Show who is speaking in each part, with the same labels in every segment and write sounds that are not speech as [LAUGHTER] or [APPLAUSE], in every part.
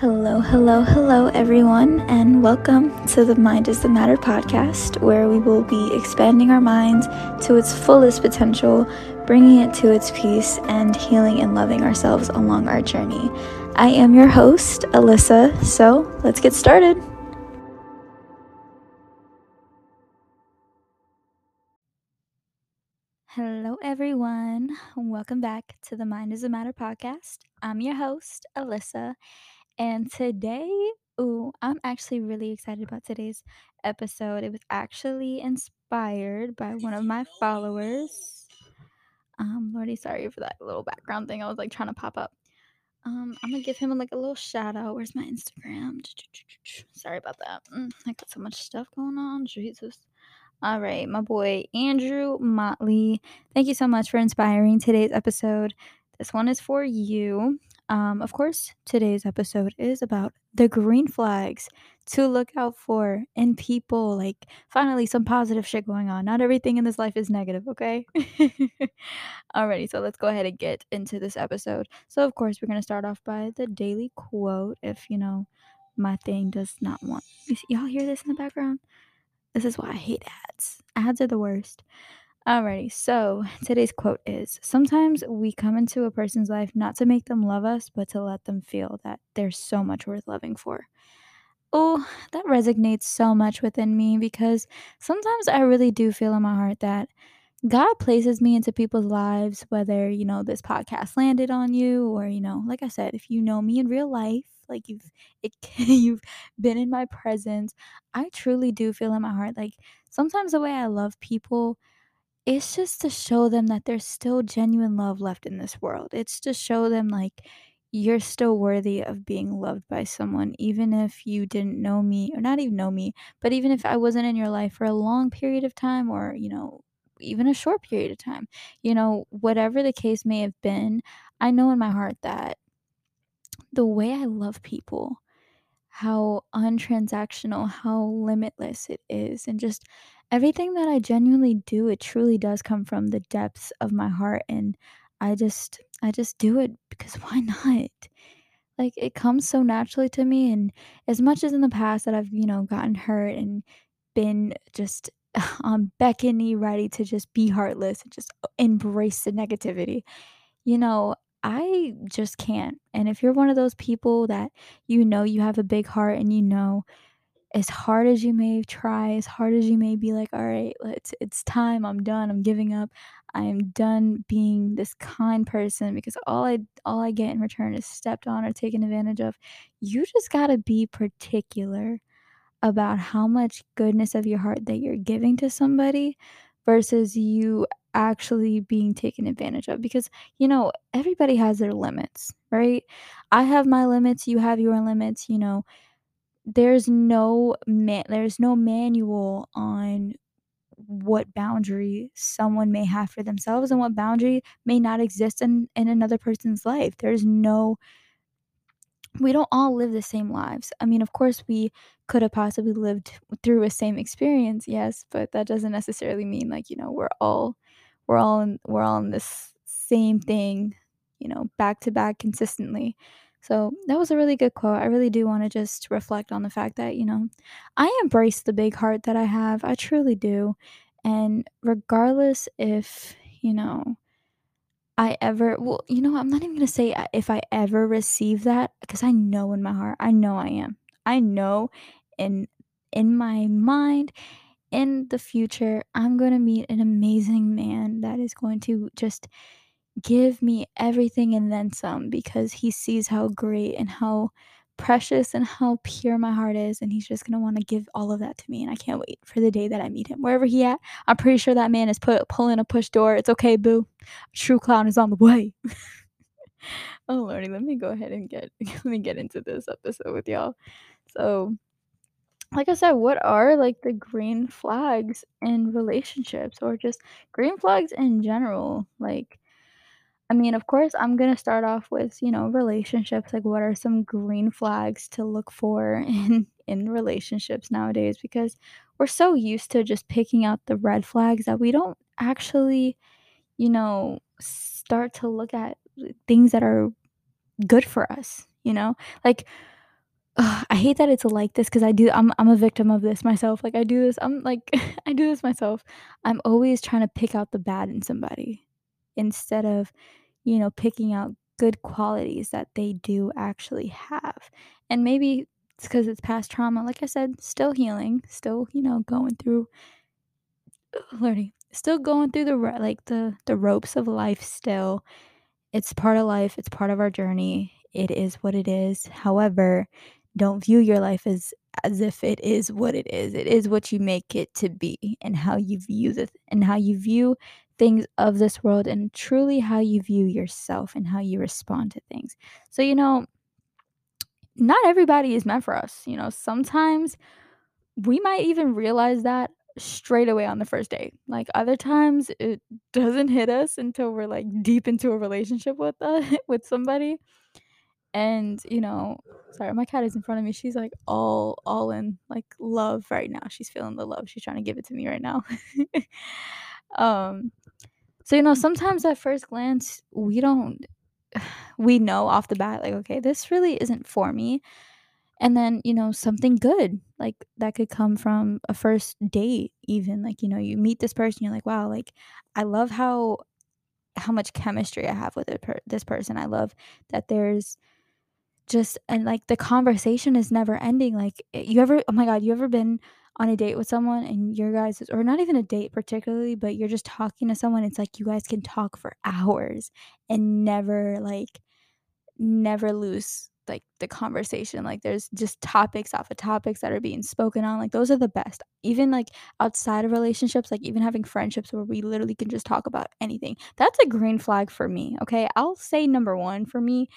Speaker 1: Hello, hello, hello, everyone, and welcome to the Mind is the Matter podcast, where we will be expanding our minds to its fullest potential, bringing it to its peace, and healing and loving ourselves along our journey. I am your host, Alissa, so let's get started. Hello, everyone. Welcome back to the Mind is a Matter podcast. I'm your host, Alissa, and today, ooh, I'm actually really excited about today's episode. It was actually inspired by one of my followers. Um, Lordy, sorry for that little background thing. I was like trying to pop up. Um, I'm gonna give him like a little shout out. Where's my Instagram? Sorry about that. Mm, I got so much stuff going on. Jesus. All right, my boy Andrew Motley. Thank you so much for inspiring today's episode. This one is for you. Um, of course, today's episode is about the green flags to look out for in people. Like, finally, some positive shit going on. Not everything in this life is negative, okay? [LAUGHS] Alrighty, so let's go ahead and get into this episode. So, of course, we're going to start off by the daily quote. If, you know, my thing does not want. Y'all hear this in the background? This is why I hate ads. Ads are the worst. Alrighty, so today's quote is Sometimes we come into a person's life not to make them love us, but to let them feel that there's so much worth loving for. Oh, that resonates so much within me because sometimes I really do feel in my heart that God places me into people's lives, whether, you know, this podcast landed on you or, you know, like I said, if you know me in real life, like you've it [LAUGHS] you've been in my presence, I truly do feel in my heart like sometimes the way I love people it's just to show them that there's still genuine love left in this world. It's to show them like you're still worthy of being loved by someone, even if you didn't know me or not even know me, but even if I wasn't in your life for a long period of time or, you know, even a short period of time. You know, whatever the case may have been, I know in my heart that the way I love people, how untransactional, how limitless it is, and just everything that I genuinely do, it truly does come from the depths of my heart and I just I just do it because [LAUGHS] why not? Like it comes so naturally to me and as much as in the past that I've, you know, gotten hurt and been just [LAUGHS] on beck and knee ready to just be heartless and just embrace the negativity, you know, I just can't. And if you're one of those people that you know you have a big heart and you know as hard as you may try, as hard as you may be like, "All right, let's it's time. I'm done. I'm giving up. I am done being this kind person because all I all I get in return is stepped on or taken advantage of." You just got to be particular about how much goodness of your heart that you're giving to somebody versus you actually being taken advantage of because you know everybody has their limits right i have my limits you have your limits you know there's no man there's no manual on what boundary someone may have for themselves and what boundary may not exist in in another person's life there's no we don't all live the same lives. I mean, of course, we could have possibly lived through a same experience, yes, but that doesn't necessarily mean like, you know, we're all we're all in we're all in this same thing, you know, back to back consistently. So that was a really good quote. I really do want to just reflect on the fact that, you know, I embrace the big heart that I have. I truly do. And regardless if, you know, I ever well, you know, I'm not even gonna say uh, if I ever receive that because I know in my heart, I know I am. I know in in my mind, in the future, I'm gonna meet an amazing man that is going to just give me everything and then some because he sees how great and how precious and how pure my heart is and he's just going to want to give all of that to me and I can't wait for the day that I meet him. Wherever he at, I'm pretty sure that man is put pulling a push door. It's okay, boo. True clown is on the way. [LAUGHS] oh lordy, let me go ahead and get [LAUGHS] let me get into this episode with y'all. So, like I said, what are like the green flags in relationships or just green flags in general? Like I mean, of course, I'm gonna start off with, you know, relationships. Like, what are some green flags to look for [LAUGHS] in in relationships nowadays? Because we're so used to just picking out the red flags that we don't actually, you know, start to look at things that are good for us. You know, like Ugh, I hate that it's like this because I do I'm I'm a victim of this myself, like, I do this I'm like [LAUGHS] I do this myself. I'm always trying to pick out the bad in somebody instead of, you know, picking out good qualities that they do actually have, and maybe it's because it's past trauma, like I said, still healing, still, you know, going through [SIGHS] learning, still going through the like, the the ropes of life still. It's part of life, it's part of our journey, it is what it is, however, don't view your life as as if it is what it is, it is what you make it to be and how you view the and how you view things of this world and truly how you view yourself and how you respond to things. So, you know not everybody is meant for us, you know, sometimes we might even realize that straight away on the first date, like, other times it doesn't hit us until we're, like, deep into a relationship with, uh [LAUGHS] with somebody, and, you know sorry, my cat is in front of me, she's, like, all all in, like, love right now, she's feeling the love, she's trying to give it to me right now. [LAUGHS] Um, so, you know, sometimes at first glance, we don't [SIGHS] we know off the bat, like, "Okay, this really isn't for me," and then, you know, something good, like, that could come from a first date even, like, you know, you meet this person, you're like, "Wow," like, "I love how how much chemistry I have with this person, I love that there's just" and, like, the conversation is never ending, like, eh, you ever oh my god, you ever been on a date with someone and your guys' or not even a date particularly, but you're just talking to someone, it's like you guys can talk for hours and never, like never lose, like, the conversation, like, there's just topics off of topics that are being spoken on, like, those are the best. Even, like, outside of relationships, like, even having friendships where we literally can just talk about anything, that's a green flag for me, okay? I'll say number 1 for me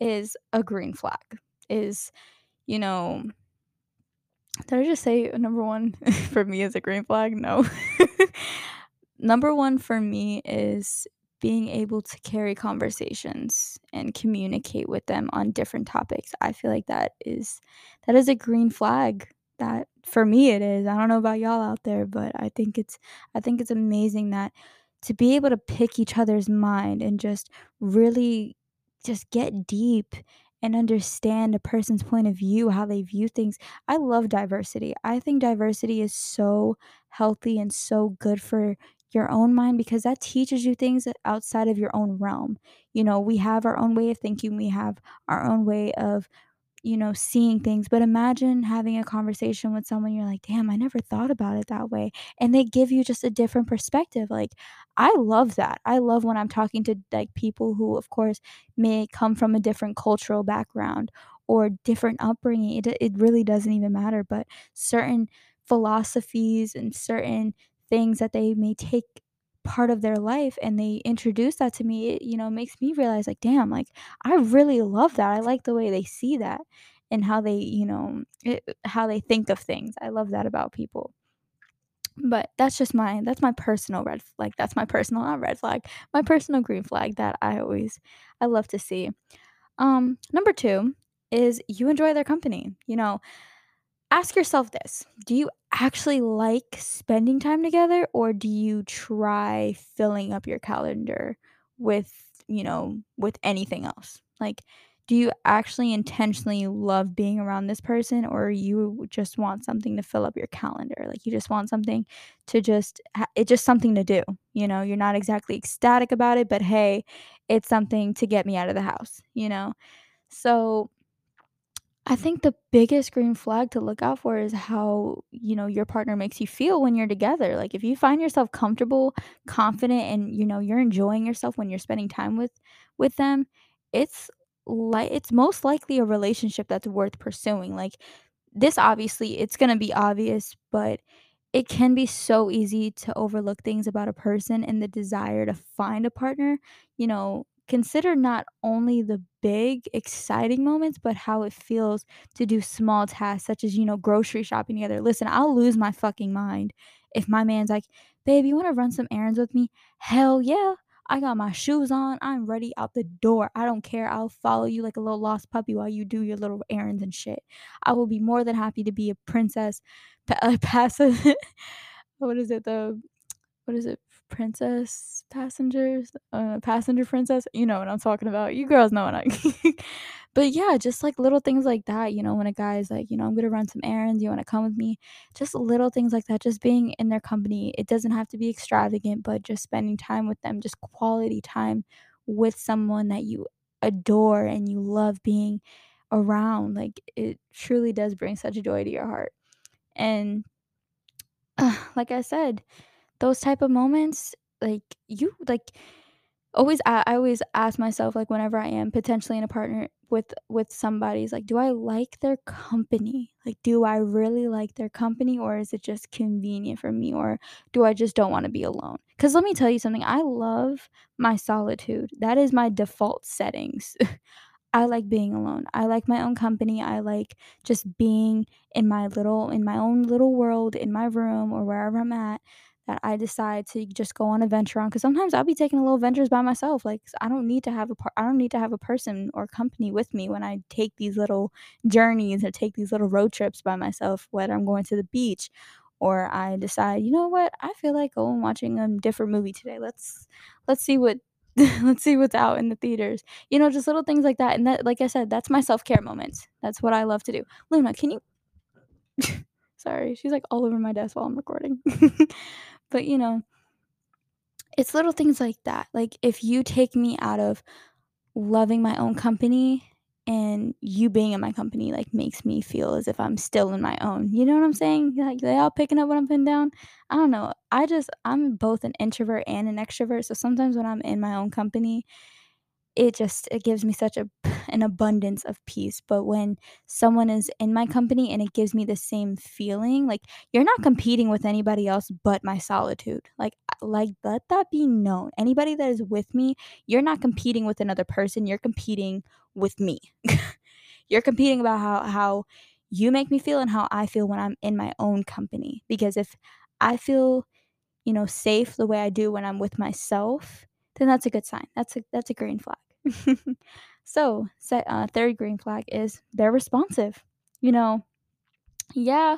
Speaker 1: is a green flag, is, you know did I just say number 1 [LAUGHS] for me is a green flag? No. [LAUGHS] Number 1 for me is being able to carry conversations and communicate with them on different topics. I feel like that is that is a green flag that for me it is, I don't know about y'all out there, but I think it's I think it's amazing that to be able to pick each other's mind and just really just get deep and understand a person's point of view, how they view things. I love diversity, I think diversity is so healthy and so good for your own mind because that teaches you things outside of your own realm. You know, we have our own way of thinking, we have our own way of, you know, seeing things, but imagine having a conversation with someone, you're like, "Damn, I never thought about it that way," and they give you just a different perspective, like, I love that. I love when I'm talking to, like, people who, of course, may come from a different cultural background or different upbringing, it it really doesn't even matter, but certain philosophies and certain things that they may take part of their life and they introduce that to me, it, you know, makes me realize, like, "Damn," like, I really love that, I like the way they see that and how they, you know, eh, how they think of things, I love that about people. But that's just my that's my personal red like, that's my personal not red flag, my personal green flag that I always I love to see. Um, number 2 is you enjoy their company, you know, ask yourself this, do you actually like spending time together, or do you try filling up your calendar with, you know, with anything else? Like, do you actually intentionally love being around this person, or you just want something to fill up your calendar? Like, you just want something to just it's just something to do, you know? You're not exactly ecstatic about it, but, "Hey, it's something to get me out of the house," you know? So I think the biggest green flag to look out for is how, you know, your partner makes you feel when you're together, like, if you find yourself comfortable, confident, and, you know, you're enjoying yourself when you're spending time with with them, it's like it's most likely a relationship that's worth pursuing, like, this obviously, it's gonna be obvious, but it can be so easy to overlook things about a person and the desire to find a partner, you know, consider not only the big, exciting moments, but how it feels to do small tasks such as, you know, grocery shopping together. Listen, I'll lose my fucking mind if my man's like, "Babe, you wanna run some errands with me?" "Hell yeah, I got my shoes on, I'm ready out the door, I don't care, I'll follow you like a little lost puppy while you do your little errands and shit. I will be more than happy to be a princess, pa [LAUGHS] passive what is it? The what is it? Princess passengers, uh, passenger princess, you know what I'm talking about. You girls know what I [LAUGHS] But yeah, just like little things like that, you know, when a guy's like, you know, I'm gonna run some errands, you wanna come with me? Just little things like that, just being in their company. It doesn't have to be extravagant, but just spending time with them, just quality time with someone that you adore and you love being around. Like it truly does bring such joy to your heart. And uh, [SIGHS] like I said, those type of moments, like you like always I, I always ask myself like whenever I am potentially in a partner with with somebody's like do I like their company? Like do I really like their company or is it just convenient for me or do I just don't want to be alone? Cuz let me tell you something, I love my solitude. That is my default settings. [LAUGHS] I like being alone. I like my own company. I like just being in my little in my own little world in my room or wherever I'm at that I decide to just go on a venture on cuz sometimes I'll be taking a little ventures by myself like I don't need to have a par- I don't need to have a person or company with me when I take these little journeys or take these little road trips by myself whether I'm going to the beach or I decide, you know what? I feel like going watching a different movie today. Let's let's see what [LAUGHS] let's see what's out in the theaters. You know, just little things like that. And that, like I said, that's my self care moments. That's what I love to do. Luna, can you? [LAUGHS] Sorry, she's like all over my desk while I'm recording. [LAUGHS] but you know, it's little things like that. Like if you take me out of loving my own company and you being in my company like makes me feel as if I'm still in my own. You know what I'm saying? Like they all picking up what I'm putting down. I don't know. I just I'm both an introvert and an extrovert. So sometimes when I'm in my own company, it just it gives me such a [LAUGHS] an abundance of peace but when someone is in my company and it gives me the same feeling like you're not competing with anybody else but my solitude. Like like let that be known. Anybody that is with me you're not competing with another person you're competing with me. [LAUGHS] You're competing about how how you make me feel and how I feel when I'm in my own company because if I feel you know safe the way I do when I'm with myself then that's a good sign. That's a that's a green flag. [LAUGHS] so, uh, third green flag is they're responsive. You know, yeah,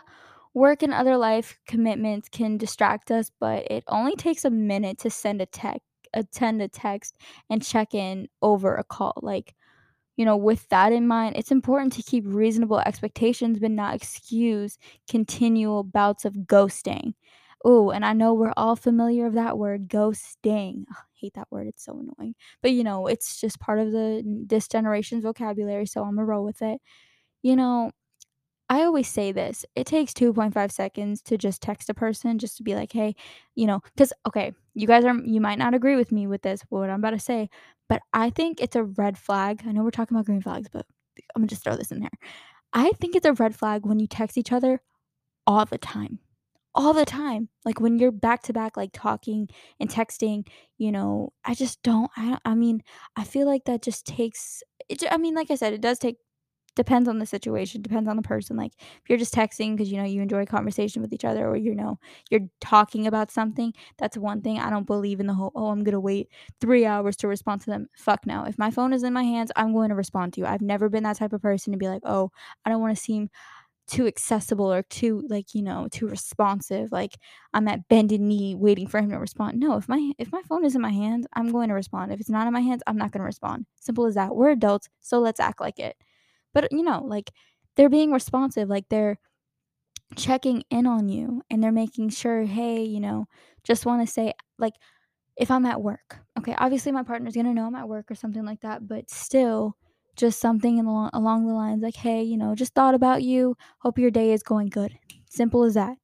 Speaker 1: work and other life commitments can distract us, but it only takes a minute to send a text, attend a text, and check in over a call. Like, you know, with that in mind, it's important to keep reasonable expectations but not excuse continual bouts of ghosting. Ooh, and I know we're all familiar of that word, ghosting. I hate that word, it's so annoying. But you know, it's just part of the this generation's vocabulary, so I'm gonna roll with it. You know, I always say this. It takes 2.5 seconds to just text a person just to be like, "Hey, you know, cuz okay, you guys are you might not agree with me with this what I'm about to say, but I think it's a red flag. I know we're talking about green flags, but I'm to just throw this in there. I think it's a red flag when you text each other all the time. All the time. Like when you're back to back like talking and texting, you know, I just don't I I mean, I feel like that just takes it, I mean, like I said, it does take Depends on the situation, depends on the person, like, if you're just texting because you know, you enjoy conversation with each other or, you know, you're talking about something, that's one thing. I don't believe in the whole, "Oh, I'm gonna wait 3 hours to respond to them." Fuck no. If my phone is in my hands, I'm going to respond to you. I've never been that type of person to be like, "Oh, I don't wanna seem too accessible or too, like, you know, too responsive, like, I'm at bended knee waiting for him to respond." No, if my if my phone is in my hands, I'm going to respond. If it's not in my hands, I'm not gonna respond. Simple as that. We're adults, so let's act like it. But, you know, like, they're being responsive, like, they're checking in on you, and they're making sure, "Hey," you know, just wanna say like, if I'm at work, okay, obviously, my partner's gonna know I'm at work or something like that, but still, just something along along the lines like, "Hey, you know, just thought about you, hope your day is going good." Simple as that.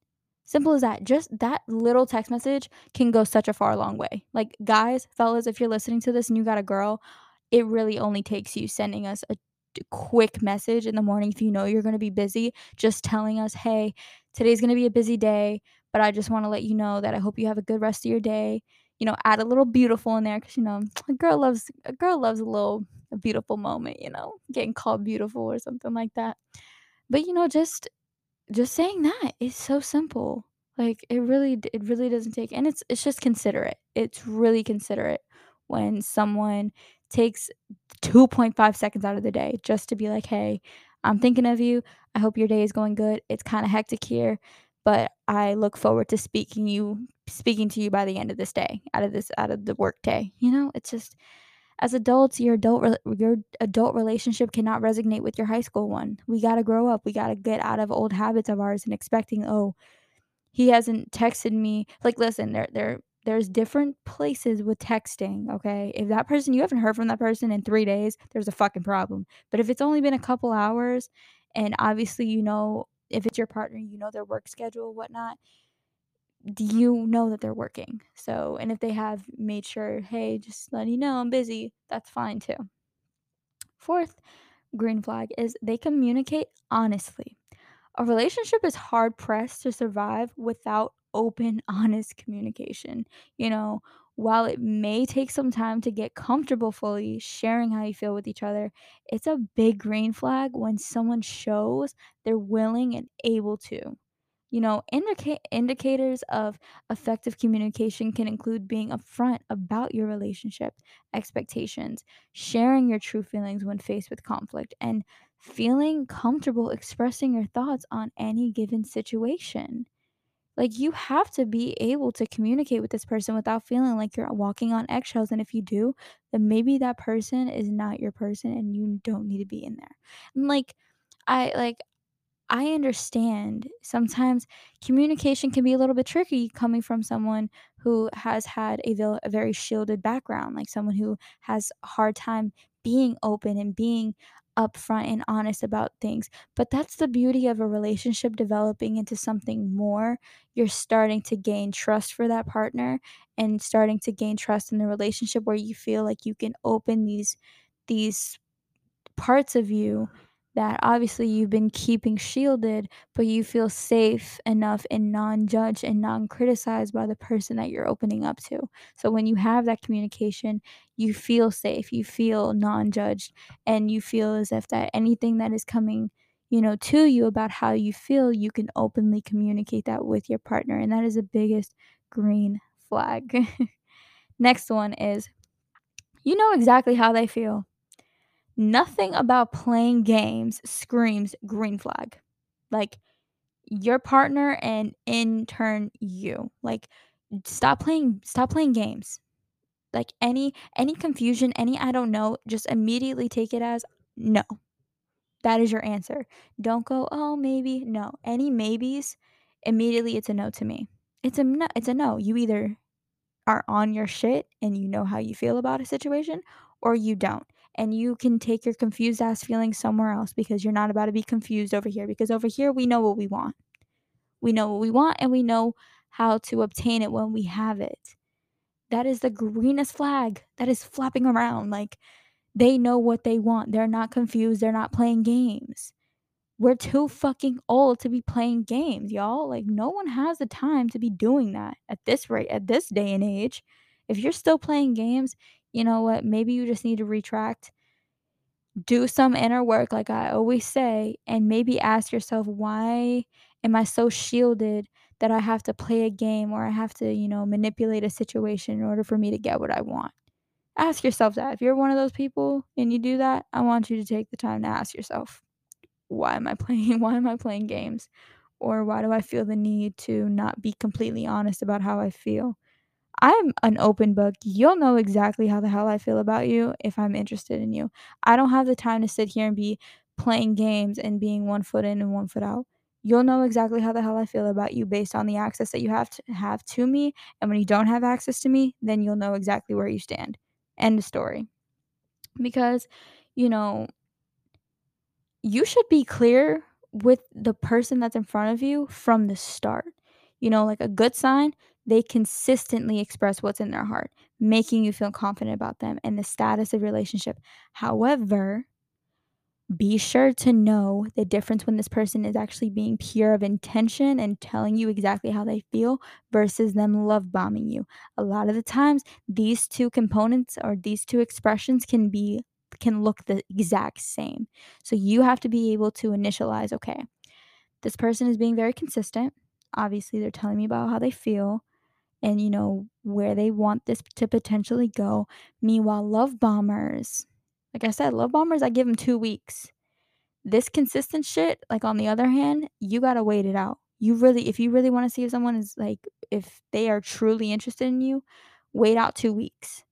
Speaker 1: Simple as that. Just that little text message can go such a far long way. Like, guys, fellas, if you're listening to this and you got a girl, it really only takes you sending us a quick message in the morning if you know you're going to be busy, just telling us, "Hey, today's going to be a busy day, but I just want to let you know that I hope you have a good rest of your day." You know, add a little beautiful in there cuz you know, a girl loves a girl loves a little a beautiful moment, you know, getting called beautiful or something like that. But you know, just just saying that is so simple. Like it really it really doesn't take and it's it's just considerate. It's really considerate when someone takes 2.5 seconds out of the day just to be like, "Hey, I'm thinking of you. I hope your day is going good. It's kind of hectic here, but I look forward to speaking you speaking to you by the end of this day, out of this out of the work day. You know, it's just as adults, your adult re- your adult relationship cannot resonate with your high school one. We got to grow up. We got to get out of old habits of ours and expecting, "Oh, he hasn't texted me." Like listen, there there there's different places with texting, okay? If that person you haven't heard from that person in 3 days, there's a fucking problem. But if it's only been a couple hours and obviously you know if it's your partner, you know their work schedule, whatnot, you know that they're working. So, and if they have made sure, hey, just let you know I'm busy, that's fine too. Fourth green flag is they communicate honestly. A relationship is hard pressed to survive without open, [LAUGHS] honest communication. You know, while it may take some time to get comfortable fully sharing how you feel with each other, it's a big green flag when someone shows they're willing and able to. You know, indica- indicators of effective communication can include being upfront about your relationship expectations, sharing your true feelings when faced with conflict, and feeling comfortable expressing your thoughts on any given situation. Like, you have to be able to communicate with this person without feeling like you're walking on eggshells. And if you do, then maybe that person is not your person and you don't need to be in there. And like, I like I understand sometimes communication can be a little bit tricky coming from someone who has had a, vil- a very shielded background, like someone who has a hard time being open and being upfront and honest about things. But that's the beauty of a relationship developing into something more. You're starting to gain trust for that partner and starting to gain trust in the relationship where you feel like you can open these these parts of you that obviously you've been keeping shielded, but you feel safe enough and non judged and non criticized by the person that you're opening up to. So when you have that communication, you feel safe, you feel non judged, and you feel as if that anything that is coming you know to you about how you feel you can openly communicate that with your partner and that is the biggest green flag [LAUGHS] next one is you know exactly how they feel Nothing about playing games screams green flag. Like your partner and in turn you. Like stop playing stop playing games. Like any any confusion, any I don't know, just immediately take it as no. That is your answer. Don't go, "Oh, maybe." No. Any maybes, immediately it's a no to me. It's a no, it's a no. You either are on your shit and you know how you feel about a situation or you don't. And you can take your confused ass feelings somewhere else because you're not about to be confused over here because over here we know what we want. We know what we want and we know how to obtain it when we have it. That is the greenest flag that is flapping around. Like they know what they want. They're not confused. They're not playing games. We're too fucking old to be playing games, y'all. Like, no one has the time to be doing that at this rate, at this day and age. If you're still playing games, you know what? Maybe you just need to retract, do some inner work, like I always say, and maybe ask yourself, why am I so shielded that I have to play a game or I have to, you know, manipulate a situation in order for me to get what I want? Ask yourself that. If you're one of those people and you do that, I want you to take the time to ask yourself why am I [LAUGHS] playing why am I playing games? Or why do I feel the need to not be completely honest about how I feel? I'm an open book. You'll know exactly how the hell I feel about you if I'm interested in you. I don't have the time to sit here and be playing games and being one foot in and one foot out. You'll know exactly how the hell I feel about you based on the access that you have to have to me. And when you don't have access to me, then you'll know exactly where you stand. End of story. Because, you know, you should be clear with the person that's in front of you from the start. You know, like a good sign, they consistently express what's in their heart, making you feel confident about them and the status of relationship. However, be sure to know the difference when this person is actually being pure of intention and telling you exactly how they feel versus them love bombing you. A lot of the times, these two components or these two expressions can be can look the exact same. So you have to be able to initialize, okay, this person is being very consistent. Obviously, they're telling me about how they feel and you know where they want this to potentially go. Meanwhile, love bombers, like I said, love bombers, I give them 2 weeks. This consistent shit, like on the other hand, you gotta wait it out. You really if you really wanna see if someone is, like if they are truly interested in you, wait out 2 weeks.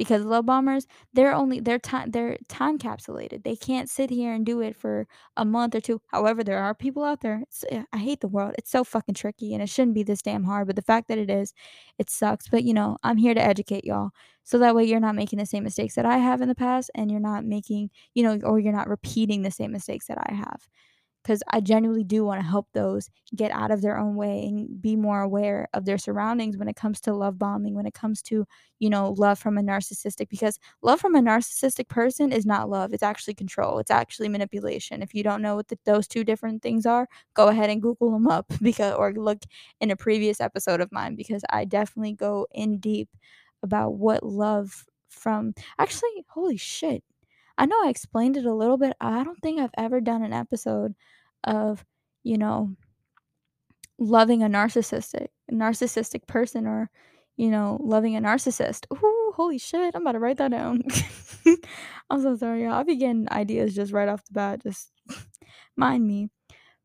Speaker 1: Because love bombers, they're only they're time they're time capsulated. They can't sit here and do it for a month or 2. However, there are people out there eh, I hate the world. It's so fucking tricky, and it shouldn't be this damn hard, but the fact that it is, it sucks. But, you know, I'm here to educate y'all, so that way you're not making the same mistakes that I have in the past, and you're not making you know, or you're not repeating the same mistakes that I have. 'Cause I genuinely do wanna help those get out of their own way and be more aware of their surroundings when it comes to love bombing, when it comes to, you know, love from a narcissistic because love from a narcissistic person is not love, it's actually control, it's actually manipulation. If you don't know what the those 2 different things are, go ahead and Google them up [LAUGHS] because, or look in a previous episode of mine because I definitely go in deep about what love from actually, holy shit. I know I explained it a little bit. I don't think I've ever done an episode of, you know loving a narcissistic narcissistic person or, you know, loving a narcissist. Ooh, holy shit, I'm about to write that down. [LAUGHS] I'm so sorry, y'all. I be getting ideas just right off the bat, just [LAUGHS] mind me.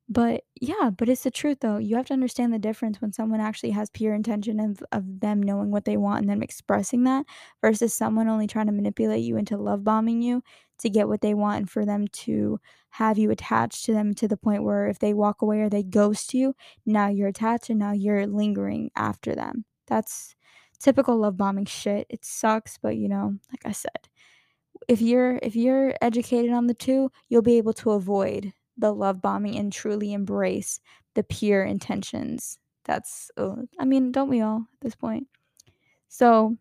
Speaker 1: But, yeah, but it's the truth, though. You have to understand the difference when someone actually has pure intention of of them knowing what they want and them expressing that versus someone only trying to manipulate you into love bombing you to get what they want and for them to have you attached to them to the point where if they walk away or they ghost you, now you're attached and now you're lingering after them. That's typical love bombing shit. It sucks, but, you know, like I said, if you're if you're educated on the 2, you'll be able to avoid the love bombing and truly embrace the pure intentions. That's, ugh I mean, don't we all at this point? So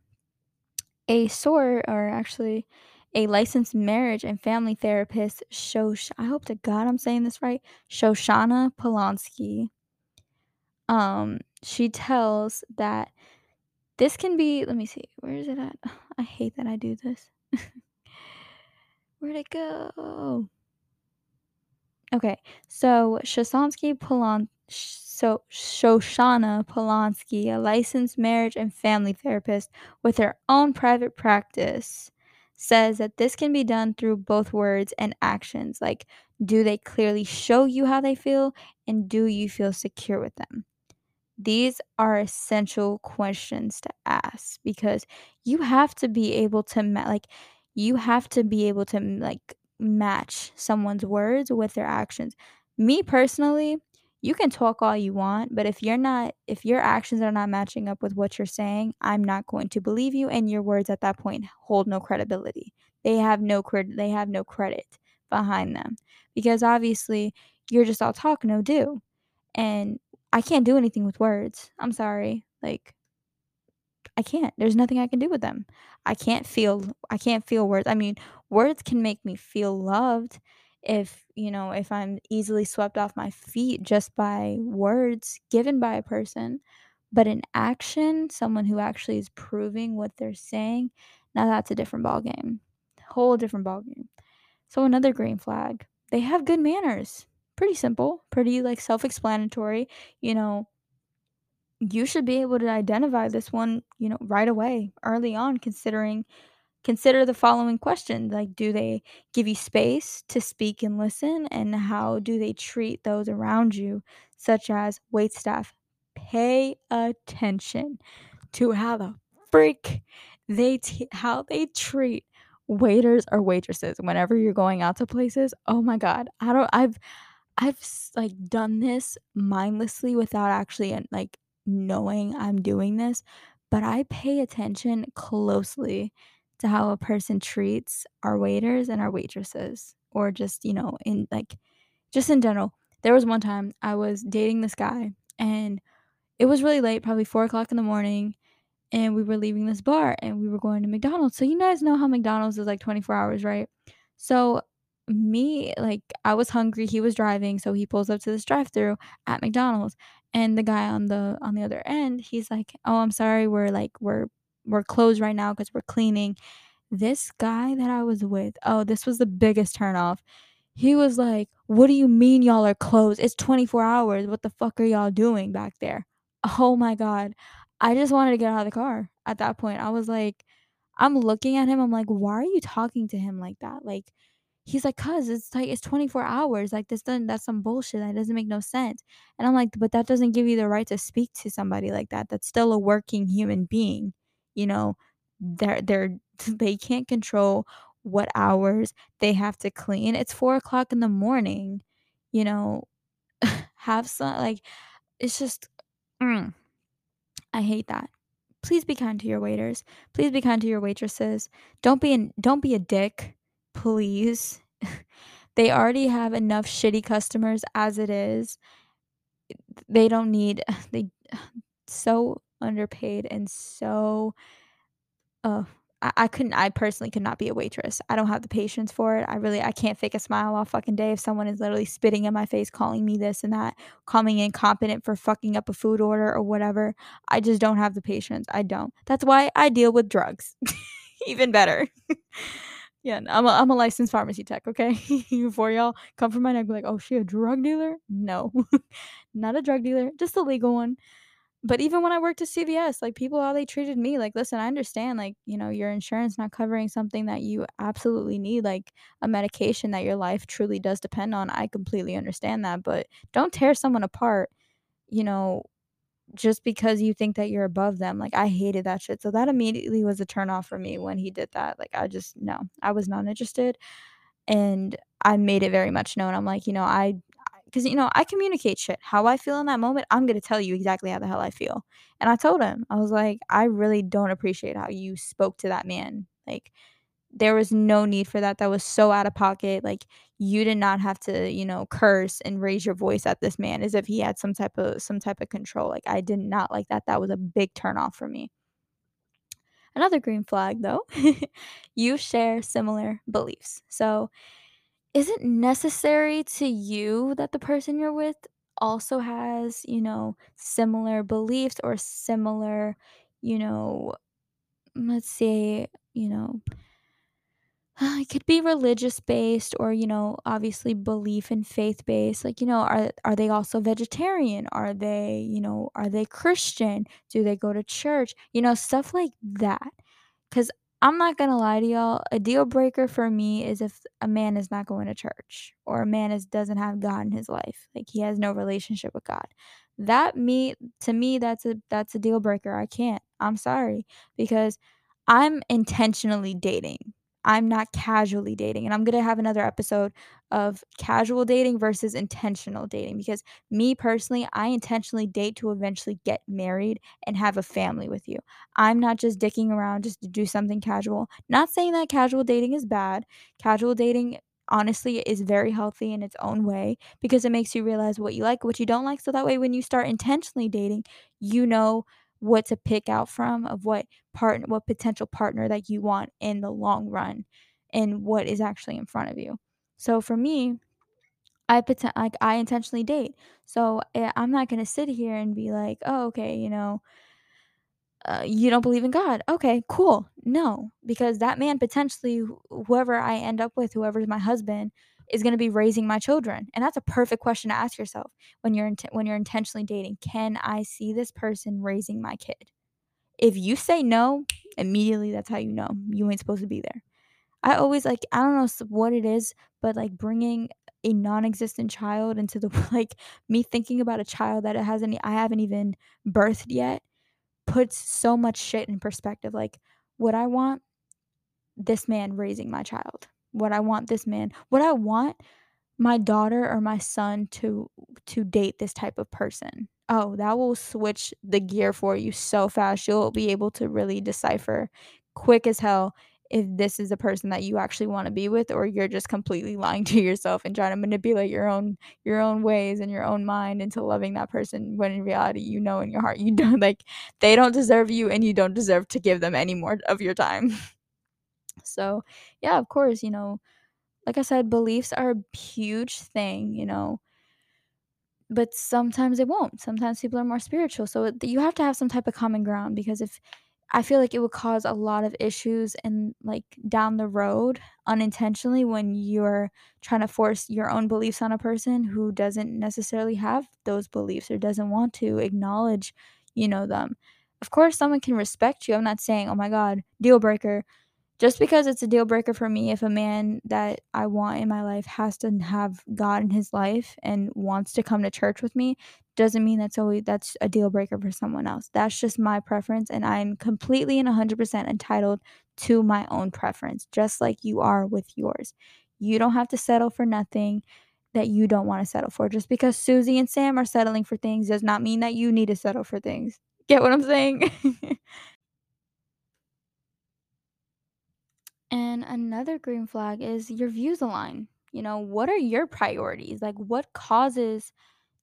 Speaker 1: a SOR or actually a licensed marriage and family therapist, Shosh I hope to God I'm saying this right, Shoshana Polansky um, she tells that this can be let me see, where is it at? [SIGHS] I hate that I do this. [LAUGHS] Where'd it go? Okay, so sh so Shoshana Polansky, a licensed marriage and family therapist with her own private practice, says that this can be done through both words and actions, like, do they clearly show you how they feel, and do you feel secure with them? These are essential questions to ask because you have to be able to like, you have to be able to, like, match someone's words with their actions. Me, personally, you can talk all you want, but if you're not if your actions are not matching up with what you're saying, I'm not going to believe you, and your words at that point hold no credibility. They have no cred they have no credit behind them because, obviously, you're just all talk, no do, and I can't do anything with words. I'm sorry. Like I can't. There's nothing I can do with them. I can't feel I can't feel words. I mean, words can make me feel loved if, you know, if I'm easily swept off my feet just by words given by a person, but in action, someone who actually is proving what they're saying, now that's a different ballgame. Whole different ballgame. So another green flag, they have good manners. Pretty simple, pretty, like, self-explanatory, you know you should be able to identify this one, you know, right away, early on, considering consider the following question, like, do they give you space to speak and listen, and how do they treat those around you, such as waitstaff? Pay attention to how the freak they t how they treat waiters or waitresses whenever you're going out to places. Oh my god. I don't I've I've like, done this mindlessly without actually, uh, like, knowing I'm doing this, but I pay attention closely to how a person treats our waiters and our waitresses, or just, you know, in, like just in general. There was one time I was dating this guy, and it was really late, probably 4 o'clock in the morning, and we were leaving this bar, and we were going to McDonald's. So you guys know how McDonald's is, like, 24 hours, right? So, me like, I was hungry, he was driving, so he pulls up to this drive-through at McDonald's, and the guy on the on the other end, he's like, "Oh, I'm sorry, we're, like, we're we're closed right now because we're cleaning." This guy that I was with oh, this was the biggest turn off. He was like, "What do you mean y'all are closed? It's 24 hours. What the fuck are y'all doing back there?" Oh my god. I just wanted to get out of the car at that point. I was like I'm looking at him, I'm like, "Why are you talking to him like that?" Like, He's like, "Cuz it's like it's 24 hours. Like this doesn't that's some bullshit. That doesn't make no sense." And I'm like, "But that doesn't give you the right to speak to somebody like that. That's still a working human being." You know, they're they're [LAUGHS] they can't control what hours they have to clean. It's four o'clock in the morning. You know, [LAUGHS] have some like it's just mm, I hate that. Please be kind to your waiters. Please be kind to your waitresses. Don't be an, don't be a dick, please. [LAUGHS] they already have enough shitty customers as it is. They don't need they [SIGHS] so underpaid and so uh I, couldn't I personally could not be a waitress. I don't have the patience for it. I really I can't fake a smile all fucking day if someone is literally spitting in my face, calling me this and that, calling me incompetent for fucking up a food order or whatever. I just don't have the patience. I don't. That's why I deal with drugs. [LAUGHS] Even better. [LAUGHS] yeah, I'm a, I'm a licensed pharmacy tech, okay? [LAUGHS] Before y'all come from my neck, be like, oh, she a drug dealer? No, not a drug dealer, just a legal one. But even when I worked at CVS, like, people, how they treated me, like, listen, I understand, like, you know, your insurance not covering something that you absolutely need, like a medication that your life truly does depend on. I completely understand that, but don't tear someone apart, you know, just because you think that you're above them. Like, I hated that shit. So that immediately was a turn off for me when he did that. Like, I just no, I was not interested. And I made it very much known. I'm like, you know, I because you know I communicate shit. How I feel in that moment, I'm gonna tell you exactly how the hell I feel. And I told him, I was like, I really don't appreciate how you spoke to that man. Like there was no need for that. That was so out of pocket. Like you did not have to, you know, curse and raise your voice at this man as if he had some type of some type of control. Like I did not like that. That was a big turn off for me. Another green flag though, [LAUGHS] you share similar beliefs. So is it necessary to you that the person you're with also has, you know, similar beliefs or similar, you know, let's say, you know, [SIGHS] it could be religious based or, you know, obviously belief and faith based. Like, you know, are are they also vegetarian? Are they, you know, are they Christian? Do they go to church? You know, stuff like that. Cause I'm not gonna lie to y'all, a deal breaker for me is if a man is not going to church or a man is doesn't have God in his life. Like he has no relationship with God. That me to me that's a that's a deal breaker. I can't. I'm sorry. Because I'm intentionally dating. I'm not casually dating. And I'm going to have another episode of casual dating versus intentional dating because me personally, I intentionally date to eventually get married and have a family with you. I'm not just dicking around just to do something casual. Not saying that casual dating is bad. Casual dating honestly is very healthy in its own way because it makes you realize what you like, what you don't like so that way when you start intentionally dating, you know what to pick out from of what partner what potential partner that you want in the long run and what is actually in front of you. So for me, I poten- like I intentionally date. So eh, I'm not going to sit here and be like, "Oh, okay, you know, uh, you don't believe in God. Okay, cool. No, because that man potentially, whoever I end up with, whoever's my husband, is going to be raising my children, and that's a perfect question to ask yourself when you're int- when you're intentionally dating. Can I see this person raising my kid? If you say no, immediately that's how you know you ain't supposed to be there. I always like I don't know what it is, but like bringing a non-existent child into the [LAUGHS] like me thinking about a child that it hasn't I haven't even birthed yet puts so much shit in perspective. Like, would I want this man raising my child? Would I want this man? Would I want my daughter or my son to to date this type of person. Oh, that will switch the gear for you so fast. You'll be able to really decipher quick as hell if this is the person that you actually want to be with or you're just completely lying to yourself and trying to manipulate your own your own ways and your own mind into loving that person when in reality you know in your heart you [LAUGHS] don't like they don't deserve you and you don't deserve to give them any more of your time. [LAUGHS] So, yeah, of course, you know, like I said, beliefs are a huge thing, you know, but sometimes it won't. Sometimes people are more spiritual. So you have to have some type of common ground because if I feel like it would cause a lot of issues and like down the road unintentionally when you're trying to force your own beliefs on a person who doesn't necessarily have those beliefs or doesn't want to acknowledge, you know, them. Of course, someone can respect you. I'm not saying, oh my God, deal breaker just because it's a deal breaker for me if a man that I want in my life has to have God in his life and wants to come to church with me doesn't mean that's always that's a deal breaker for someone else. That's just my preference and I'm completely and 100% entitled to my own preference, just like you are with yours. You don't have to settle for nothing that you don't want to settle for. Just because Susie and Sam are settling for things does not mean that you need to settle for things. Get what I'm saying? [LAUGHS] And another green flag is your views align. You know, what are your priorities? Like, what causes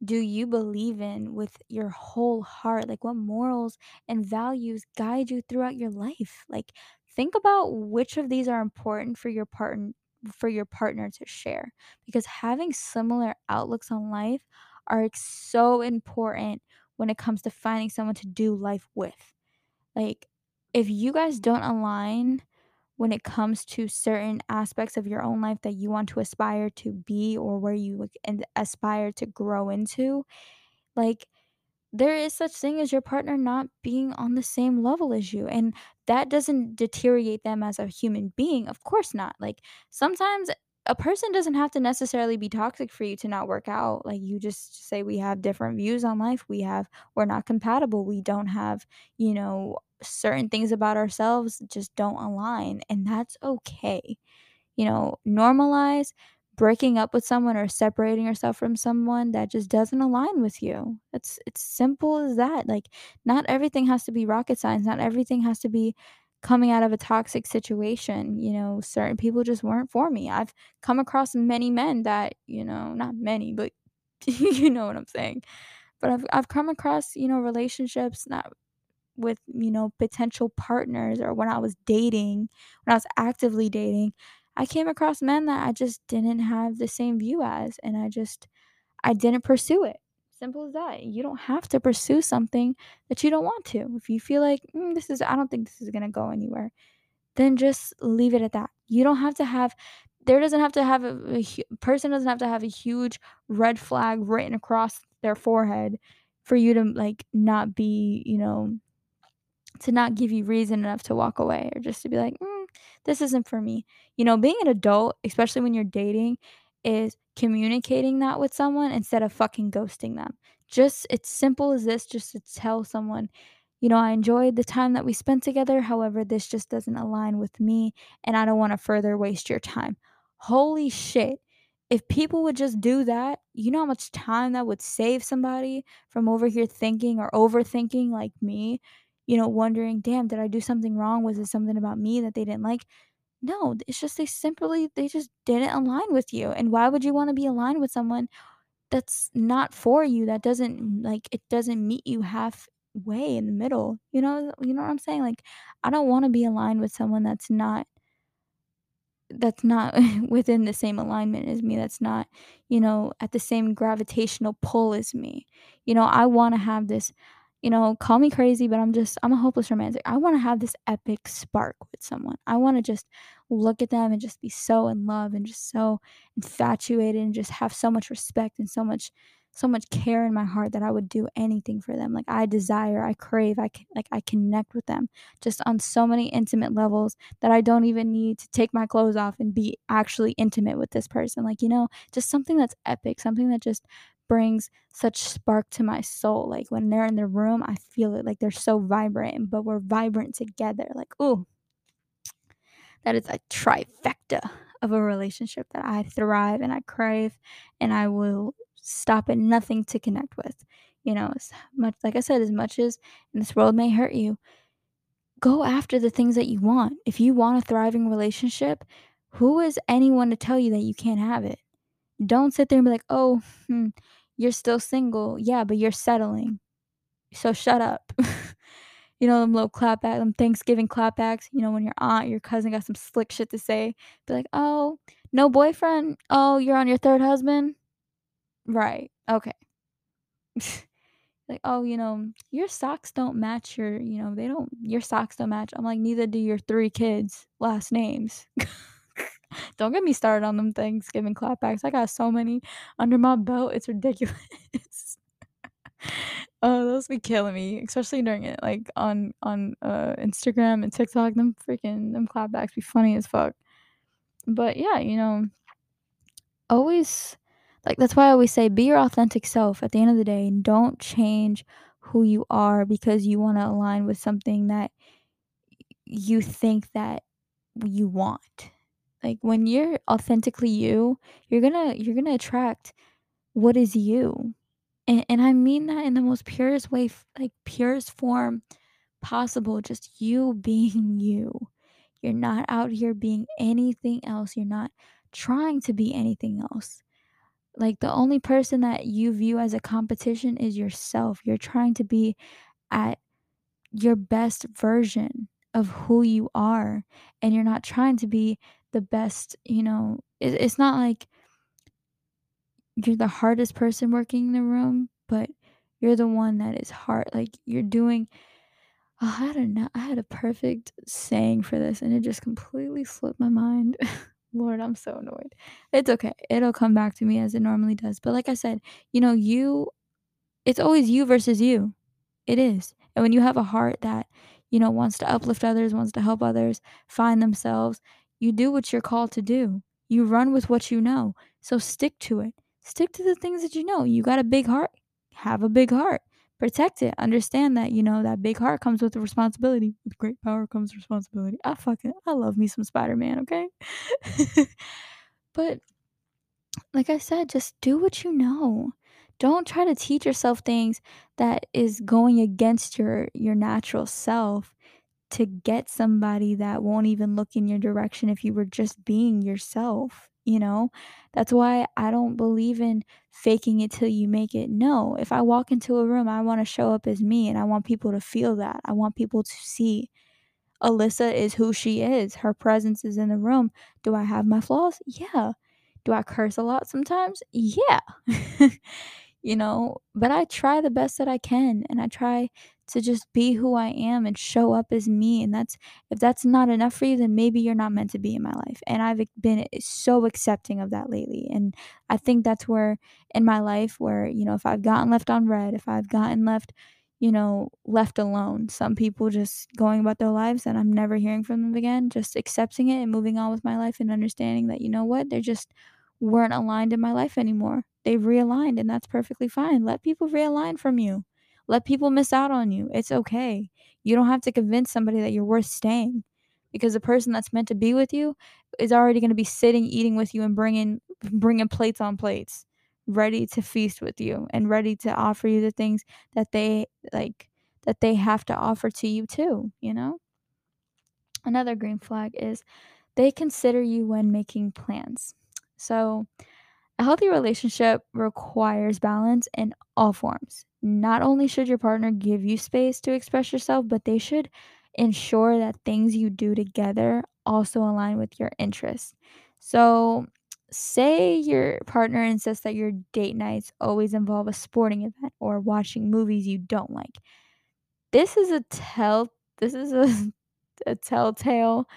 Speaker 1: do you believe in with your whole heart? Like, what morals and values guide you throughout your life? Like, think about which of these are important for your partner for your partner to share because having similar outlooks on life are so important when it comes to finding someone to do life with. Like, if you guys don't align when it comes to certain aspects of your own life that you want to aspire to be or where you aspire to grow into, like there is such thing as your partner not being on the same level as you and that doesn't deteriorate them as a human being of course not like sometimes a person doesn't have to necessarily be toxic for you to not work out like you just say we have different views on life we have we're not compatible we don't have you know certain things about ourselves just don't align and that's okay you know, normalize breaking up with someone or separating yourself from someone that just doesn't align with you. It's it's simple as that. Like not everything has to be rocket science. Not everything has to be coming out of a toxic situation. You know, certain people just weren't for me. I've come across many men that, you know, not many, but [LAUGHS] you know what I'm saying. But I've I've come across, you know, relationships not with, you know, potential partners or when I was dating, when I was actively dating, I came across men that I just didn't have the same view as and I just I didn't pursue it. Simple as that. You don't have to pursue something that you don't want to. If you feel like mm, this is I don't think this is going to go anywhere, then just leave it at that. You don't have to have there doesn't have to have a, a person doesn't have to have a huge red flag written across their forehead for you to like not be, you know, to not give you reason enough to walk away or just to be like, mm, this isn't for me. You know, being an adult, especially when you're dating, is communicating that with someone instead of fucking ghosting them. Just it's simple as this, just to tell someone, you know, I enjoyed the time that we spent together. However, this just doesn't align with me and I don't want to further waste your time. Holy shit. If people would just do that, you know how much time that would save somebody from over here thinking or overthinking like me you know, wondering, "Damn, did I do something wrong? Was it something about me that they didn't like?" No, it's just they simply they just didn't align with you. And why would you want to be aligned with someone that's not for you, that doesn't like it doesn't meet you halfway in the middle? You know, you know what I'm saying? Like I don't want to be aligned with someone that's not that's not [LAUGHS] within the same alignment as me, that's not, you know, at the same gravitational pull as me. You know, I wanna have this, you know, call me crazy, but I'm just I'm a hopeless romantic. I wanna have this epic spark with someone. I wanna just look at them and just be so in love and just so infatuated and just have so much respect and so much so much care in my heart that I would do anything for them. Like I desire, I crave, I c- like I connect with them just on so many intimate levels that I don't even need to take my clothes off and be actually intimate with this person. Like, you know, just something that's epic, something that just brings such spark to my soul. Like when they're in the room, I feel it like they're so vibrant, but we're vibrant together. Like, ooh, that is a trifecta of a relationship that I thrive and I crave and I will stop at nothing to connect with. You know, as much like I said, as much as this world may hurt you, go after the things that you want. If you want a thriving relationship, who is anyone to tell you that you can't have it? Don't sit there and be like, "Oh, hmm, you're still single." Yeah, but you're settling. So shut up. [LAUGHS] you know, them little clapback, them Thanksgiving clapbacks, you know, when your aunt, your cousin got some slick shit to say, be like, "Oh, no boyfriend? Oh, you're on your third husband?" Right. Okay. [LAUGHS] like, "Oh, you know, your socks don't match your, you know, they don't your socks don't match." I'm like, "Neither do your 3 kids' last names." [LAUGHS] [LAUGHS] Don't get me started on them Thanksgiving clapbacks. I got so many under my belt. It's ridiculous. [LAUGHS] Oh, those be killing me, especially during it, like, on on, uh, Instagram and TikTok, them freaking them clapbacks be funny as fuck. But yeah, you know always like, that's why I always say be your authentic self at the end of the day, don't change who you are because you wanna align with something that you think that you want. Like, when you're authentically you, you're gonna you're gonna attract what is you. And and I mean that in the most purest way like, purest form possible, just you [LAUGHS] being you. You're not out here being anything else, you're not trying to be anything else. Like, the only person that you view as a competition is yourself. You're trying to be at your best version of who you are, and you're not trying to be the best, you know it it's not like you're the hardest person working in the room, but you're the one that is hard like, you're doing oh, I had a no I had a perfect saying for this, and it just completely slipped my mind. [LAUGHS] Lord, I'm so annoyed. It's okay. It'll come back to me as it normally does. But like I said, you know, you it's always you versus you. It is. And when you have a heart that, you know, wants to uplift others, wants to help others find themselves, you do what you're called to do. You run with what you know. So stick to it. Stick to the things that you know. You got a big heart. Have a big heart. Protect it. Understand that, you know, that big heart comes with responsibility. With great power comes responsibility. Ah, I fucking I love me some Spider-Man, okay? [LAUGHS] But like I said, just do what you know. Don't try to teach yourself things that is going against your your natural self to get somebody that won't even look in your direction if you were just being yourself, you know? That's why I don't believe in faking it till you make it. No, if I walk into a room, I wanna show up as me, and I want people to feel that. I want people to see Alissa is who she is. Her presence is in the room. Do I have my flaws? Yeah. Do I curse a lot sometimes? Yeah. [LAUGHS] You know, but I try the best that I can, and I try to just be who I am and show up as me, and that's if that's not enough for you, then maybe you're not meant to be in my life, and I've been eh, so accepting of that lately, and I think that's where in my life where, you know, if I've gotten left on red, if I've gotten left, you know, left alone, some people just going about their lives and I'm never hearing from them again, just accepting it and moving on with my life and understanding that, you know what, they're just weren't aligned in my life anymore. They've realigned, and that's perfectly fine. Let people realign from you. Let people miss out on you. It's okay. You don't have to convince somebody that you're worth staying because the person that's meant to be with you is already going to be sitting eating with you and bringing bringing plates on plates, ready to feast with you and ready to offer you the things that they like that they have to offer to you too, you know? Another green flag is they consider you when making plans. So, a healthy relationship requires balance in all forms. Not only should your partner give you space to express yourself, but they should ensure that things you do together also align with your interests. So, say your partner insists that your date nights always involve a sporting event or watching movies you don't like. This is a tell this is a, [LAUGHS] a telltale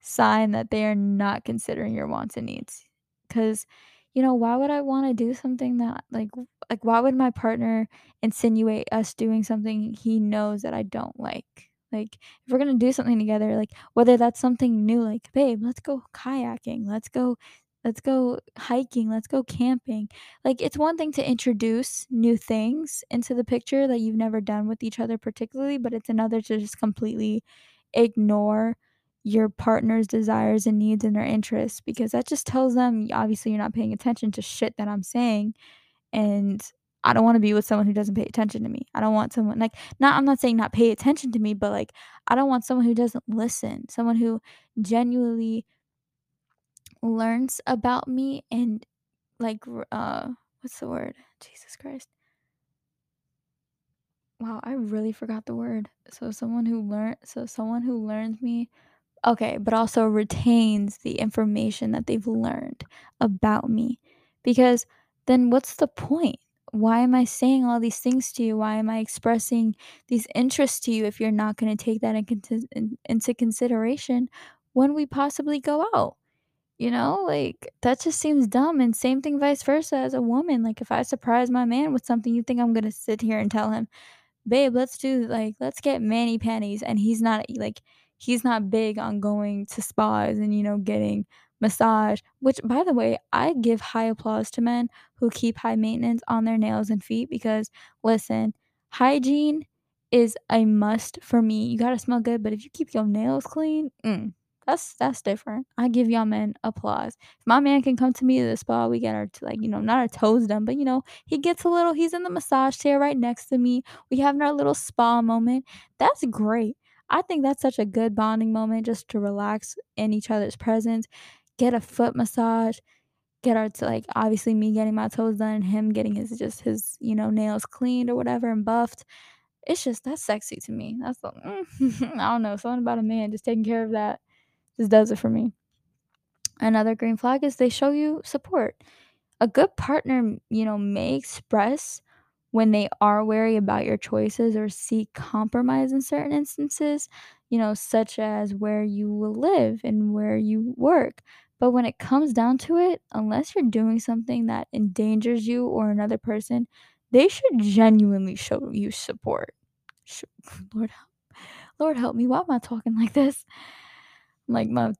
Speaker 1: sign that they are not considering your wants and needs. Because, you know, why would I want to do something that like like why would my partner insinuate us doing something he knows that I don't like? Like if we're gonna do something together, like whether that's something new, like babe, let's go kayaking, let's go let's go hiking, let's go camping. Like it's one thing to introduce new things into the picture that you've never done with each other particularly, but it's another to just completely ignore your partner's desires and needs and their interests because that just tells them obviously you're not paying attention to shit that I'm saying and I don't want to be with someone who doesn't pay attention to me. I don't want someone like not I'm not saying not pay attention to me, but like I don't want someone who doesn't listen, someone who genuinely learns about me and like uh what's the word? Jesus Christ. Wow, I really forgot the word. So someone who learn so someone who learns me Okay, but also retains the information that they've learned about me. Because then what's the point? Why am I saying all these things to you? Why am I expressing these interests to you if you're not going to take that in, in, into consideration when we possibly go out? You know, like, that just seems dumb, and same thing vice versa as a woman, like, if I surprise my man with something, you think I'm gonna sit here and tell him, "Babe, let's do like, let's get mani-pedis," and he's not like, he's not big on going to spas and, you know, getting massage, which, by the way, I give high applause to men who keep high maintenance on their nails and feet because, listen, hygiene is a must for me. You gotta smell good, but if you keep your nails clean, mm, that's that's different. I give y'all men applause. If my man can come to me to the spa, we get our like, you know, not our toes done, but, you know, he gets a little he's in the massage chair right next to me. We having our little spa moment. That's great. I think that's such a good bonding moment just to relax in each other's presence, get a foot massage, get our like, obviously me getting my toes done and him getting his just his, you know, nails cleaned or whatever and buffed. It's just that's sexy to me. That's the mm, [LAUGHS] I don't know, something about a man just taking care of that just does it for me. Another green flag is they show you support. A good partner, you know, may express when they are wary about your choices or seek compromise in certain instances, you know, such as where you will live and where you work. But when it comes down to it, unless you're doing something that endangers you or another person, they should genuinely show you support. [LAUGHS] Lord, help- Lord help me. Why am I talking like this? Like my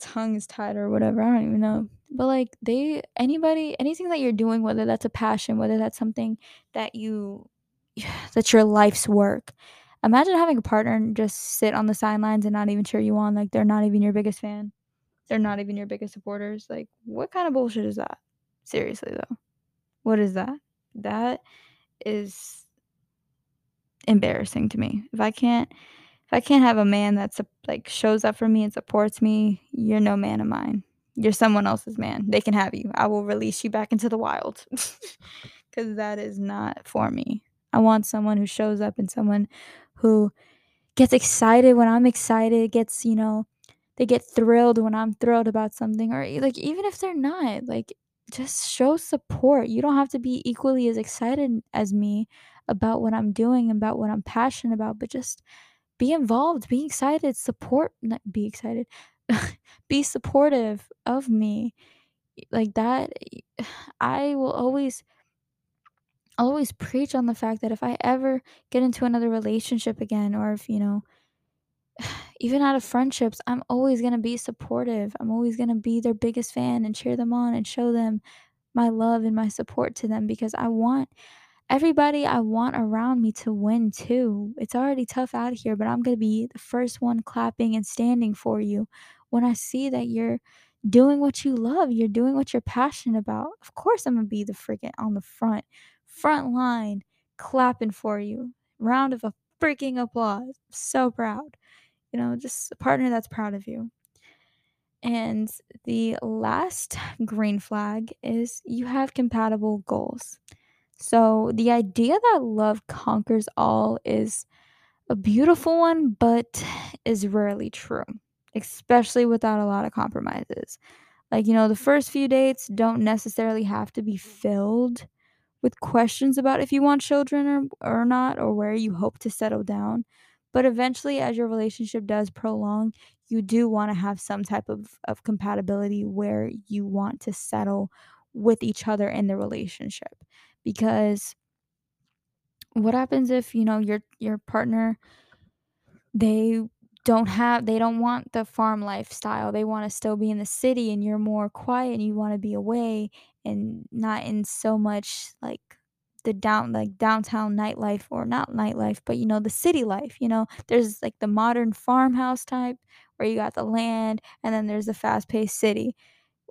Speaker 1: tongue is tied or whatever. I don't even know. But like they anybody anything that you're doing, whether that's a passion, whether that's something that you [SIGHS] that's your life's work. Imagine having a partner and just sit on the sidelines and not even cheer you on. Like they're not even your biggest fan. They're not even your biggest supporters. Like what kind of bullshit is that? Seriously though. What is that? That is embarrassing to me. If I can't if I can't have a man that sup like, shows up for me and supports me, you're no man of mine. You're someone else's man. They can have you. I will release you back into the wild, [LAUGHS] because that is not for me. I want someone who shows up and someone who gets excited when I'm excited, gets, you know they get thrilled when I'm thrilled about something, or, like, even if they're not, like, just show support. You don't have to be equally as excited as me about what I'm doing, about what I'm passionate about, but just be involved, be excited, support not be excited, [LAUGHS] be supportive of me. Like that, [SIGHS] I will always always preach on the fact that if I ever get into another relationship again, or if, you know, [SIGHS] even out of friendships, I'm always gonna be supportive. I'm always gonna be their biggest fan and cheer them on and show them my love and my support to them because I want everybody I want around me to win too. It's already tough out here, but I'm going to be the first one clapping and standing for you when I see that you're doing what you love, you're doing what you're passionate about. Of course, I'm going to be the freaking on the front, front line clapping for you. Round of a freaking applause. So proud. You know, just a partner that's proud of you. And the last green flag is you have compatible goals. So, the idea that love conquers all is a beautiful one, but [SIGHS] is rarely true, especially without a lot of compromises. Like, you know, the first few dates don't necessarily have to be filled with questions about if you want children or, or not, or where you hope to settle down. But eventually, as your relationship does prolong, you do want to have some type of, of compatibility where you want to settle with each other in the relationship. Because what happens if, you know, your your partner they don't have they don't want the farm lifestyle. They wanna still be in the city and you're more quiet and you wanna be away and not in so much, like, the down like, downtown nightlife or not nightlife, but, you know, the city life, you know? There's, like, the modern farmhouse type where you got the land, and then there's the fast-paced city.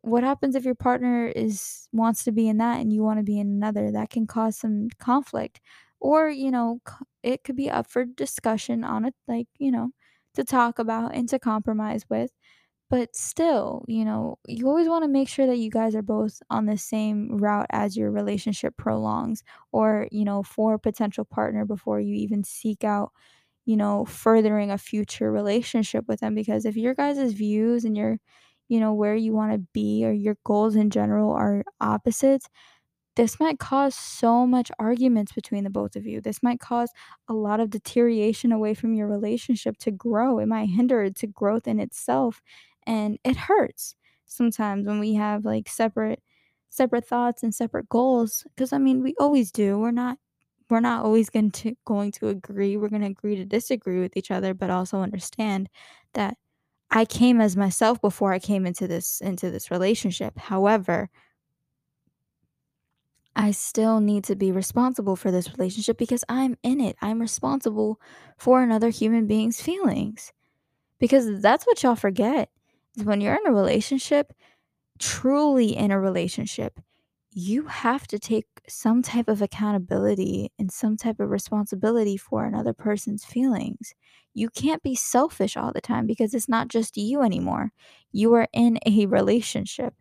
Speaker 1: What happens if your partner is wants to be in that and you wanna be in another? That can cause some conflict. Or, you know, it could be up for discussion on it, like, you know, to talk about and to compromise with. But still, you know, you always wanna make sure that you guys are both on the same route as your relationship prolongs or, you know, for a potential partner before you even seek out, you know, furthering a future relationship with them. Because if your guys' views and your, you know, where you wanna be or your goals in general are opposites, this might cause so much arguments between the both of you. This might cause a lot of deterioration away from your relationship to grow. It might hinder it to growth in itself, and it hurts. sometimes when we have like separate separate thoughts and separate goals because I mean we always do. We're not we're not always going [LAUGHS] to going to agree. We're going to agree to disagree with each other, but also understand that I came as myself before I came into this into this relationship. However, I still need to be responsible for this relationship because I'm in it. I'm responsible for another human being's feelings. Because that's what y'all forget. Is when you're in a relationship, truly in a relationship, you have to take some type of accountability and some type of responsibility for another person's feelings. You can't be selfish all the time because it's not just you anymore. You are in a relationship.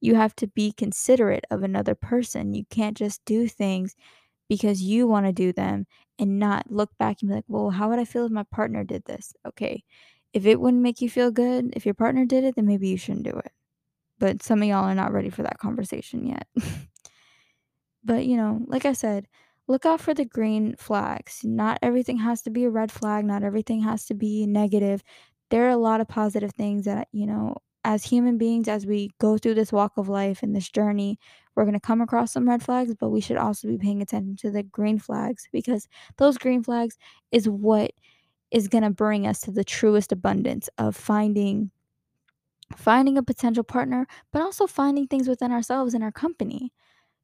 Speaker 1: You have to be considerate of another person. You can't just do things because you want to do them and not look back and be like, well, how would I feel if my partner did this? Okay. If it wouldn't make you feel good, if your partner did it, then maybe you shouldn't do it. But some of y'all are not ready for that conversation yet. [LAUGHS] but, you know, like I said, look out for the green flags. Not everything has to be a red flag, not everything has to be negative. There are a lot of positive things that, you know, as human beings, as we go through this walk of life and this journey, we're going to come across some red flags, but we should also be paying attention to the green flags because those green flags is what is going to bring us to the truest abundance of finding finding a potential partner, but also finding things within ourselves and our company.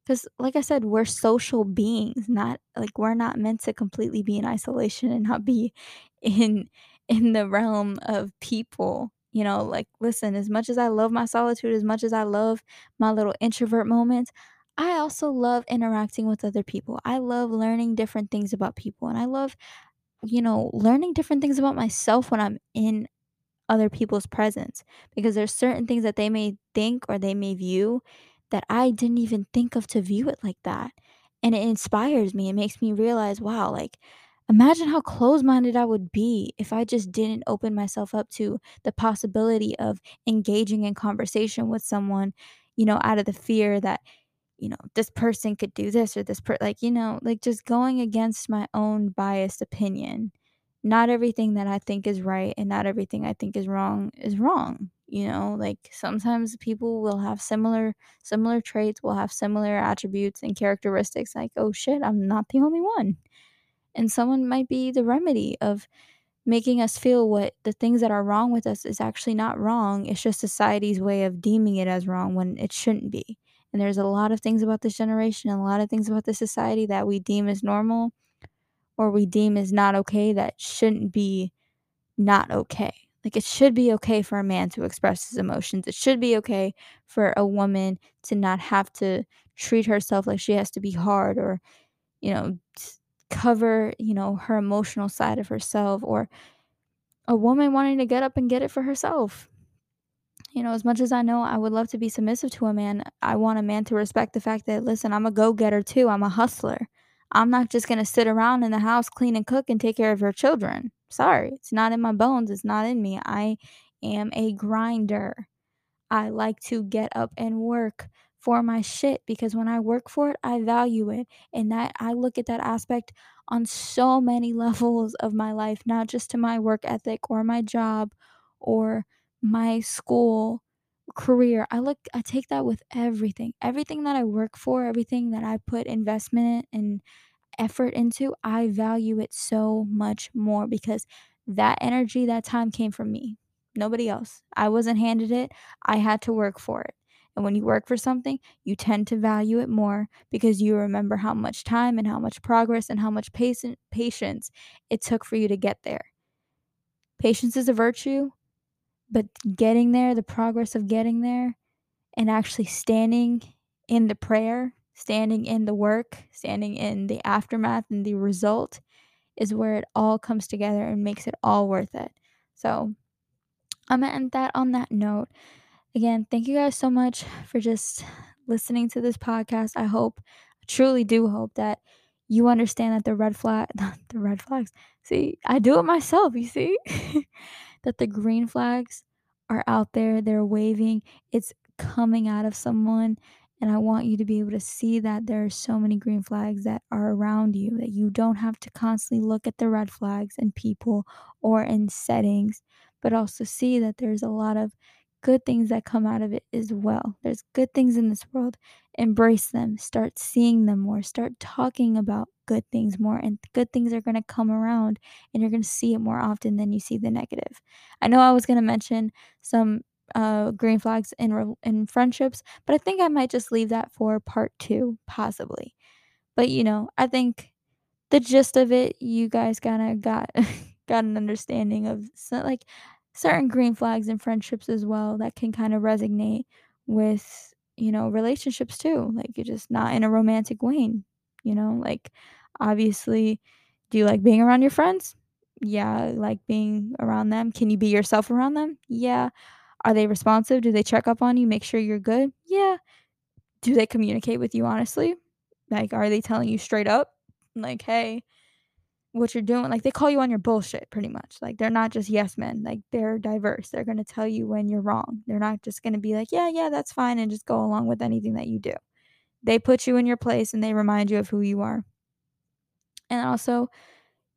Speaker 1: Because, like I said, we're social beings, not like we're not meant to completely be in isolation and not be [LAUGHS] in in the realm of people. You know, like listen, as much as I love my solitude, as much as I love my little introvert moments, I also love interacting with other people. I love learning different things about people and I love, you know, learning different things about myself when I'm in other people's presence because there's certain things that they may think or they may view that I didn't even think of to view it like that. And it inspires me. It makes me realize, wow, like imagine how close minded I would be if I just didn't open myself up to the possibility of engaging in conversation with someone, you know, out of the fear that you know, this person could do this or this per like, you know, like just going against my own biased opinion. Not everything that I think is right and not everything I think is wrong is wrong. You know, like sometimes people will have similar similar traits, will have similar attributes and characteristics like, "Oh shit, I'm not the only one." And someone might be the remedy of making us feel what the things that are wrong with us is actually not wrong. It's just society's way of deeming it as wrong when it shouldn't be. And there's a lot of things about this generation and a lot of things about this society that we deem as normal or we deem is not okay that shouldn't be not okay. Like it should be okay for a man to express his emotions. It should be okay for a woman to not have to treat herself like she has to be hard or, you know, cover, you know, her emotional side of herself or a woman wanting to get up and get it for herself. You know, as much as I know I would love to be submissive to a man, I want a man to respect the fact that, listen, I'm a go getter too. I'm a hustler. I'm not just going to sit around in the house, clean and cook, and take care of your children. Sorry, it's not in my bones. It's not in me. I am a grinder. I like to get up and work for my shit because when I work for it, I value it. And that I look at that aspect on so many [LAUGHS] levels of my life, not just to my work ethic or my job or my school career. I look I take that with everything. Everything that I work for, everything that I put investment and effort into, I value it so much more because that energy, that time came from me. Nobody else. I wasn't handed it. I had to work for it. And when you work for something, you tend to value it more because you remember how much time and how much progress and how much patience it took for you to get there. Patience is a virtue, but getting there, the progress of getting there, and actually standing in the prayer, standing in the work, standing in the aftermath and the result is where it all comes together and makes it all worth it. So I'm gonna end that on that note. Again, thank you guys so much for just listening to this podcast. I hope, I truly do hope that you understand that the red flag, [LAUGHS] the red flags. See, I do it myself. You see, [LAUGHS] that the green flags are out there. They're waving. It's coming out of someone. And I want you to be able to see that there are so many green flags that are around you, that you don't have to constantly look at the red flags in people or in settings, but also see that there's a lot of good things that come out of it as well. There's good things in this world. Embrace them. Start seeing them more. Start talking about good things more. And good things are going to come around and you're going to see it more often than you see the negative. I know I was going to mention some uh, green flags in, in friendships, but I think I might just leave that for part two, possibly. But you know, I think the gist of it, you guys kind of got [LAUGHS] got an understanding of like certain green flags in friendships as well that can kind of resonate with you know relationships too. Like you're just not in a romantic way, you know. Like obviously, do you like being around your friends? Yeah, like being around them. Can you be yourself around them? Yeah. Are they responsive? Do they check up on you, make sure you're good? Yeah. Do they communicate with you honestly? Like, are they telling you straight up? Like, hey, what you're doing. Like they call you on your bullshit pretty much. Like they're not just yes men. Like they're diverse. They're going to tell you when you're wrong. They're not just going to be like, "Yeah, yeah, that's fine" and just go along with anything that you do. They put you in your place and they remind you of who you are. And also,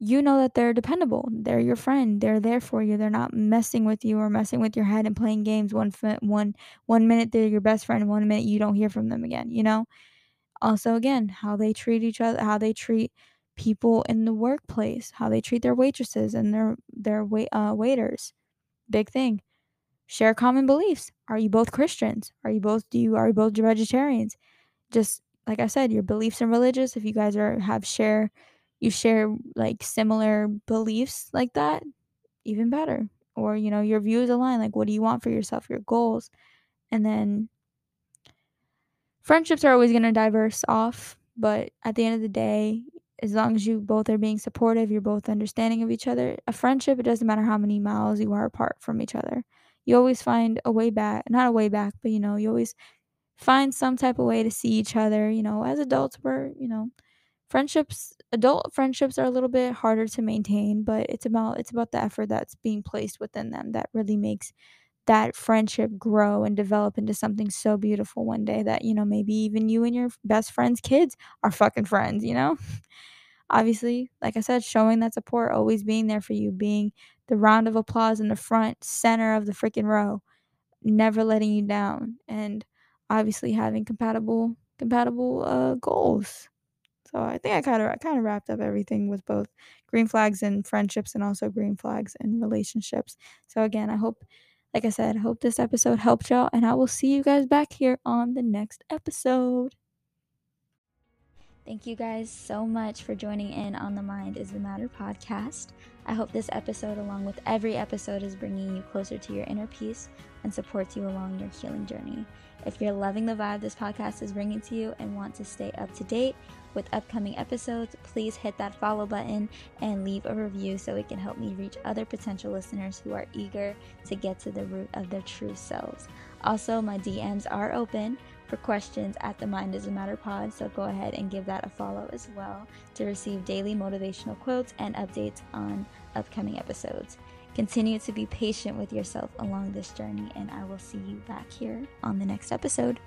Speaker 1: you know that they're dependable. They're your friend. They're there for you. They're not messing with you or messing with your head and playing games. One one one minute they're your best friend, one minute you don't hear from them again, you know? Also again, how they treat each other, how they treat people in the workplace, how they treat their waitresses and their their wait uh, waiters. Big thing. Share common beliefs. Are you both Christians? Are you both do you are you both vegetarians? Just like I said, your beliefs and religious. If you guys are have share, you share like similar beliefs like that, even better. Or you know your views align. Like what do you want for yourself? Your goals, and then friendships are always going to diverse off but at the end of the day as long as you both are being supportive, you're both understanding of each other. A friendship, it doesn't matter how many miles you are apart from each other. You always find a way back, not a way back, but you know, you always find some type of way to see each other. You know, as adults, we're, you know, friendships, adult friendships are a little bit harder to maintain, but it's about it's about the effort that's being placed within them that really makes that friendship grow and develop into something so beautiful one day that you know maybe even you and your best friend's kids are fucking friends you know [LAUGHS] obviously, like I said, showing that support, always being there for you, being the round of applause in the front center of the freaking row, never letting you down, and obviously having compatible compatible uh, goals. So I think I kind of kind of wrapped up everything with both green flags and friendships and also green flags and relationships. So again, I hope like I said, hope this episode helped y'all and I will see you guys back here on the next episode. Thank you guys so much for joining in on the Mind is the Matter podcast. I hope this episode, along with every episode, is bringing you closer to your inner peace and supports you along your healing journey. If you're loving the vibe this podcast is bringing to you and want to stay up to date with upcoming episodes, please hit that follow button and leave a review so it can help me reach other potential listeners who are eager to get to the root of their true selves. Also, my DMs are open for questions at the Mind is a Matter pod, so go ahead and give that a follow as well to receive daily motivational quotes and updates on upcoming episodes. Continue to be patient with yourself along this journey, and I will see you back here on the next episode.